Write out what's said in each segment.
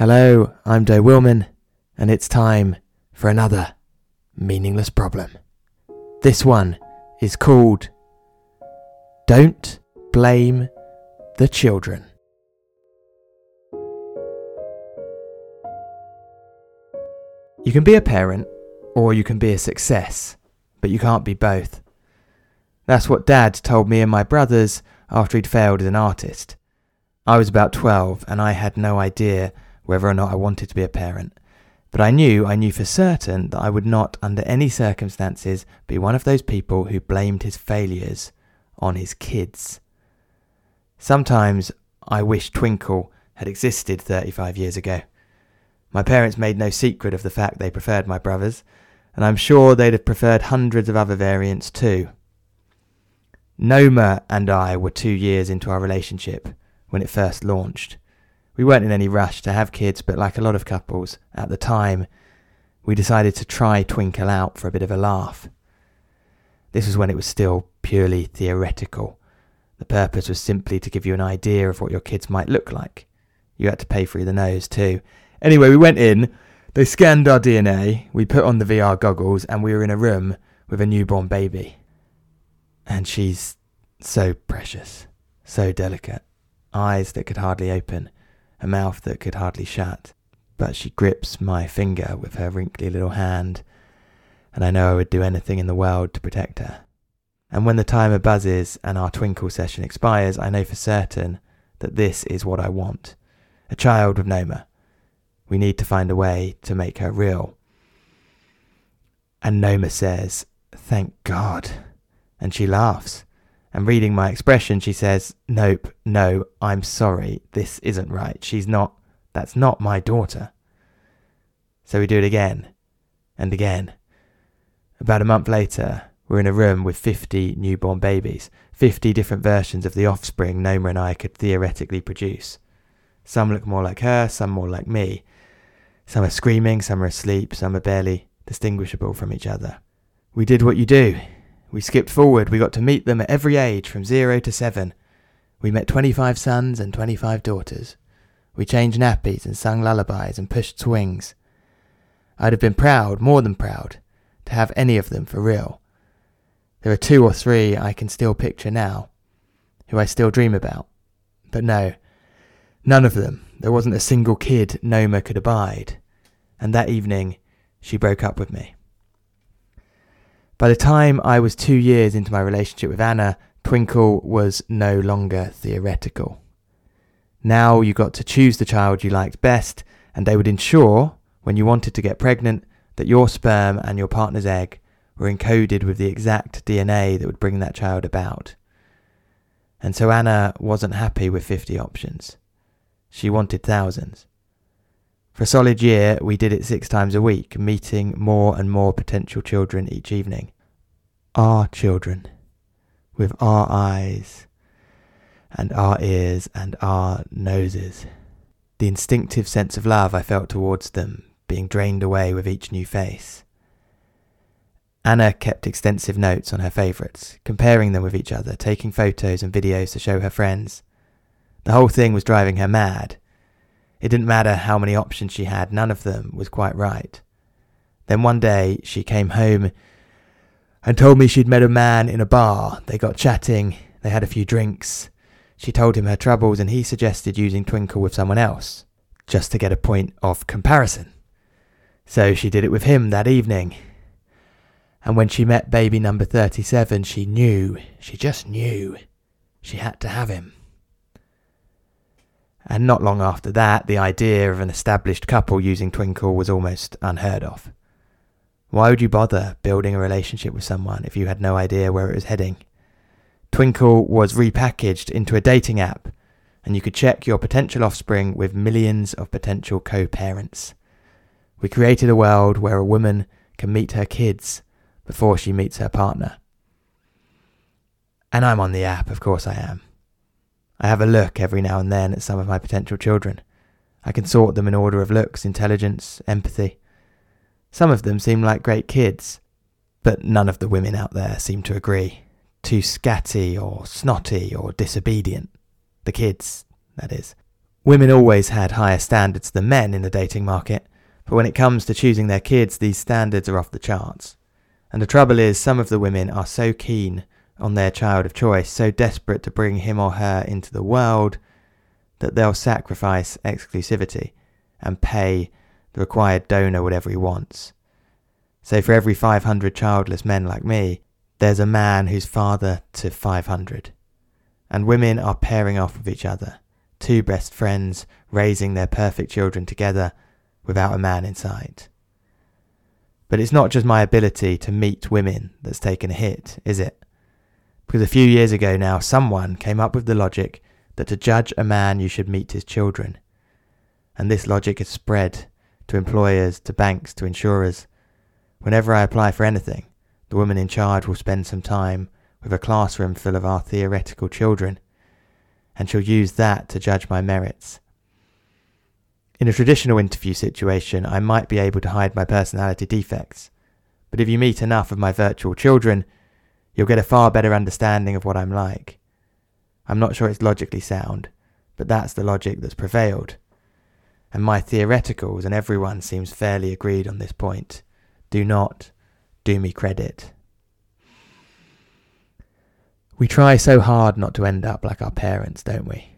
Hello, I'm Doe Wilmann, and it's time for another meaningless problem. This one is called Don't Blame the Children. You can be a parent, or you can be a success, but you can't be both. That's what Dad told me and my brothers after he'd failed as an artist. I was about 12 and I had no idea whether or not I wanted to be a parent. But I knew, I knew for certain that I would not, under any circumstances, be one of those people who blamed his failures on his kids. Sometimes I wish Twinkle had existed 35 years ago. My parents made no secret of the fact they preferred my brothers, and I'm sure they'd have preferred hundreds of other variants too. Noma and I were two years into our relationship when it first launched. We weren't in any rush to have kids, but like a lot of couples, at the time, we decided to try Twinkle out for a bit of a laugh. This was when it was still purely theoretical. The purpose was simply to give you an idea of what your kids might look like. You had to pay for the nose too. Anyway, we went in, they scanned our DNA, we put on the VR goggles, and we were in a room with a newborn baby. And she's so precious, so delicate, eyes that could hardly open, a mouth that could hardly shut. But she grips my finger with her wrinkly little hand, and I know I would do anything in the world to protect her. And when the timer buzzes and our twinkle session expires, I know for certain that this is what I want. A child with Noma. We need to find a way to make her real. And Noma says, Thank God. And she laughs. And reading my expression, she says, Nope, no, I'm sorry, this isn't right. She's not, that's not my daughter. So we do it again and again. About a month later, we're in a room with 50 newborn babies, 50 different versions of the offspring Noma and I could theoretically produce. Some look more like her, some more like me. Some are screaming, some are asleep, some are barely distinguishable from each other. We did what you do. We skipped forward. We got to meet them at every age, from zero to seven. We met 25 sons and 25 daughters. We changed nappies and sung lullabies and pushed swings. I'd have been proud, more than proud, to have any of them for real. There are two or three I can still picture now, who I still dream about. But no, none of them. There wasn't a single kid Noma could abide. And that evening, she broke up with me. By the time I was two years into my relationship with Anna, Twinkle was no longer theoretical. Now you got to choose the child you liked best, and they would ensure, when you wanted to get pregnant, that your sperm and your partner's egg were encoded with the exact DNA that would bring that child about. And so Anna wasn't happy with 50 options. She wanted thousands. For a solid year, we did it six times a week, meeting more and more potential children each evening. Our children, with our eyes, and our ears, and our noses. The instinctive sense of love I felt towards them being drained away with each new face. Anna kept extensive notes on her favourites, comparing them with each other, taking photos and videos to show her friends. The whole thing was driving her mad, it didn't matter how many options she had, none of them was quite right. Then one day she came home and told me she'd met a man in a bar. They got chatting, they had a few drinks. She told him her troubles and he suggested using Twinkle with someone else, just to get a point of comparison. So she did it with him that evening. And when she met baby number 37, she knew, she just knew, she had to have him. And not long after that, the idea of an established couple using Twinkle was almost unheard of. Why would you bother building a relationship with someone if you had no idea where it was heading? Twinkle was repackaged into a dating app, and you could check your potential offspring with millions of potential co parents. We created a world where a woman can meet her kids before she meets her partner. And I'm on the app, of course I am. I have a look every now and then at some of my potential children. I can sort them in order of looks, intelligence, empathy. Some of them seem like great kids, but none of the women out there seem to agree. Too scatty or snotty or disobedient. The kids, that is. Women always had higher standards than men in the dating market, but when it comes to choosing their kids, these standards are off the charts. And the trouble is, some of the women are so keen on their child of choice, so desperate to bring him or her into the world, that they'll sacrifice exclusivity and pay the required donor whatever he wants. So for every 500 childless men like me, there's a man who's father to 500. And women are pairing off with each other, two best friends raising their perfect children together without a man in sight. But it's not just my ability to meet women that's taken a hit, is it? Because a few years ago now, someone came up with the logic that to judge a man you should meet his children. And this logic has spread to employers, to banks, to insurers. Whenever I apply for anything, the woman in charge will spend some time with a classroom full of our theoretical children, and she'll use that to judge my merits. In a traditional interview situation, I might be able to hide my personality defects, but if you meet enough of my virtual children, you'll get a far better understanding of what I'm like. I'm not sure it's logically sound, but that's the logic that's prevailed. And my theoreticals and everyone seems fairly agreed on this point. Do not do me credit. We try so hard not to end up like our parents, don't we?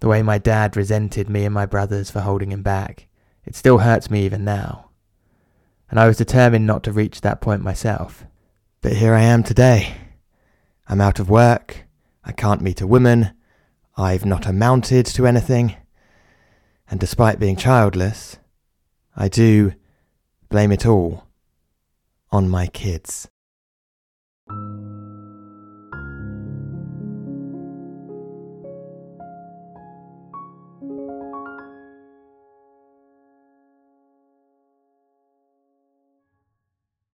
The way my dad resented me and my brothers for holding him back, it still hurts me even now. And I was determined not to reach that point myself. But here I am today. I'm out of work, I can't meet a woman, I've not amounted to anything, and despite being childless, I do blame it all on my kids.